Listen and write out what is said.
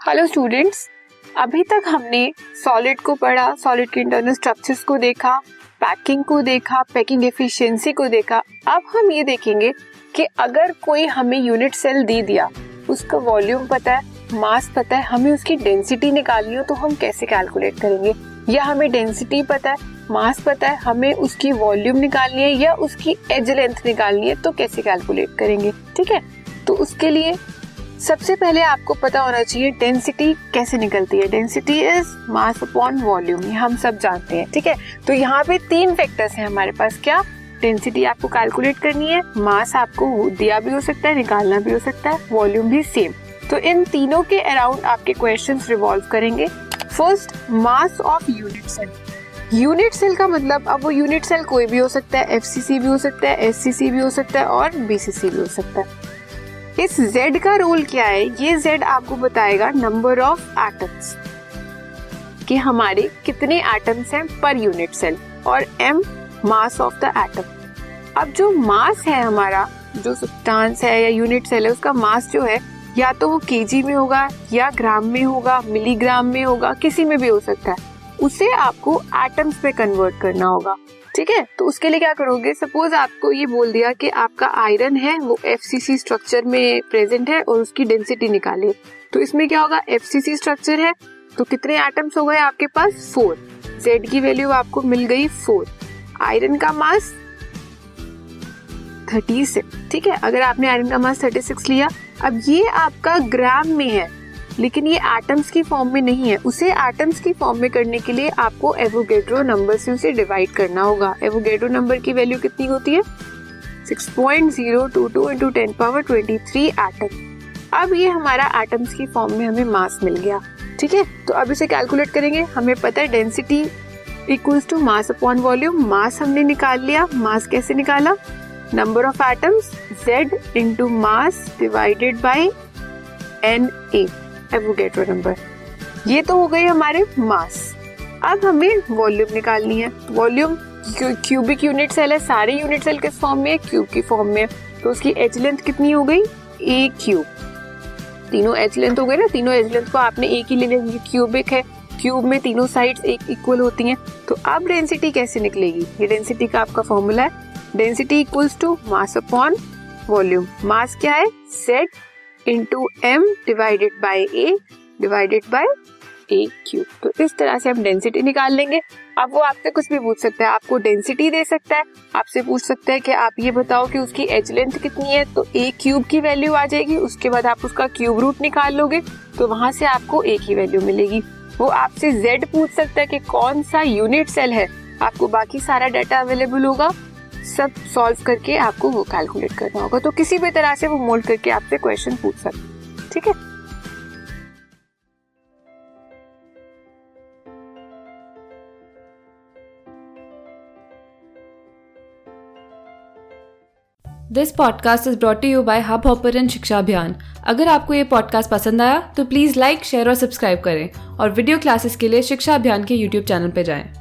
Hello students अभी तक हमने सॉलिड को पढ़ा सॉलिड के इंटरनल स्ट्रक्चर्स को देखा पैकिंग को देखा पैकिंग एफिशिएंसी को देखा। अब हम ये देखेंगे कि अगर कोई हमें यूनिट सेल दे दिया, उसका वॉल्यूम पता है मास पता है, हमें उसकी डेंसिटी निकालनी हो तो हम कैसे कैलकुलेट करेंगे? या हमें डेंसिटी पता है मास पता है, हमें उसकी वॉल्यूम निकालनी है या उसकी एज लेंथ निकालनी है तो कैसे कैलकुलेट करेंगे? ठीक है? तो उसके लिए सबसे पहले आपको पता होना चाहिए डेंसिटी कैसे निकलती है। Density is mass upon volume ये हम सब जानते हैं, ठीक है? तो यहाँ पे तीन फैक्टर्स हैं हमारे पास। क्या? डेंसिटी आपको कैलकुलेट करनी है मास आपको दिया भी हो सकता है, निकालना भी हो सकता है वॉल्यूम भी सेम तो इन तीनों के अराउंड आपके क्वेश्चन रिवॉल्व करेंगे। First mass of unit cell unit cell का मतलब अब वो यूनिट सेल कोई भी हो सकता है एफसीसी भी हो सकता है एससीसी भी हो सकता है और बीसीसी भी हो सकता है। इस Z का रोल क्या है? ये Z आपको बताएगा नंबर ऑफ़ एटम्स कि हमारे कितने एटम्स हैं पर यूनिट सेल और M mass of the atom अब जो मास है हमारा, जो सब्सटेंस है या यूनिट सेल है, उसका मास जो है, या तो वो केजी में होगा, या ग्राम में होगा मिलीग्राम में होगा, किसी में भी हो सकता है। उसे आपको एटम्स पे कन्वर्ट करना होगा। ठीक है? तो उसके लिए क्या करोगे? सपोज़ आपको ये बोल दिया कि आपका आयरन है, वो एफसीसी स्ट्रक्चर में प्रेजेंट है और उसकी डेंसिटी निकालिए। तो इसमें क्या होगा? एफसीसी स्ट्रक्चर है तो कितने एटम्स हो गए आपके पास? फोर जेड की वैल्यू आपको मिल गई फोर आयरन का मास थर्टी सिक्स ठीक है? अगर आपने आयरन का मास थर्टी सिक्स लिया, अब ये आपका ग्राम में है। लेकिन ये एटम्स की फॉर्म में नहीं है। उसे एटम्स की फॉर्म में करने के लिए आपको एवोगेड्रो नंबर से उसे डिवाइड करना होगा। एवोगेड्रो नंबर की वैल्यू कितनी होती है? 6.022 इंटू टेन पावर 23 एटम अब ये हमारा एटम्स की फॉर्म में हमें मास मिल गया। ठीक है? तो अब इसे कैलकुलेट करेंगे। हमें पता है density equals to mass upon volume mass हमने निकाल लिया। मास कैसे निकाला? Number of atoms z into mass divided by N A Avogadro number. ये तो हो गई हमारे मास। अब हमें वॉल्यूम निकालनी है। वॉल्यूम क्यूबिक यूनिट सेल है, सारे यूनिट सेल किस फॉर्म में है क्यूब की फॉर्म में। तो उसकी एच लेंथ कितनी हो गई? A cube. तीनों एच लेंथ हो गए ना? तीनों एच लेंथ को आपने एक ही ले लिया क्यूबिक है। क्यूब में तीनों साइड्स एक इक्वल होती हैं। तो अब डेंसिटी कैसे निकलेगी? ये डेंसिटी का आपका फॉर्मूला है। Density equals to mass upon volume mass क्या है? Set into M divided by A divided by A cube तो इस तरह से हम डेंसिटी निकाल लेंगे। अब वो आपसे कुछ भी पूछ सकता है। आपको डेंसिटी दे सकता है। आपसे पूछ सकता है कि आप ये बताओ कि उसकी एच लेंथ कितनी है तो ए क्यूब की वैल्यू आ जाएगी। उसके बाद आप उसका क्यूब रूट निकाल लोगे तो वहाँ से आपको ए की वैल्यू मिलेगी। वो आपसे जेड पूछ सकता है कि कौन सा यूनिट सेल है। आपको बाकी सारा डाटा अवेलेबल होगा। सब सॉल्व करके आपको वो कैलकुलेट करना होगा। तो किसी भी तरह से वो मोल्ड करके आपसे क्वेश्चन पूछ सकते ठीक है? This podcast is brought you by Hubhopper शिक्षा अभियान अगर आपको ये पॉडकास्ट पसंद आया तो प्लीज़ लाइक शेयर और सब्सक्राइब करें। और वीडियो क्लासेस के लिए शिक्षा अभियान के यूट्यूब चैनल पर जाएँ।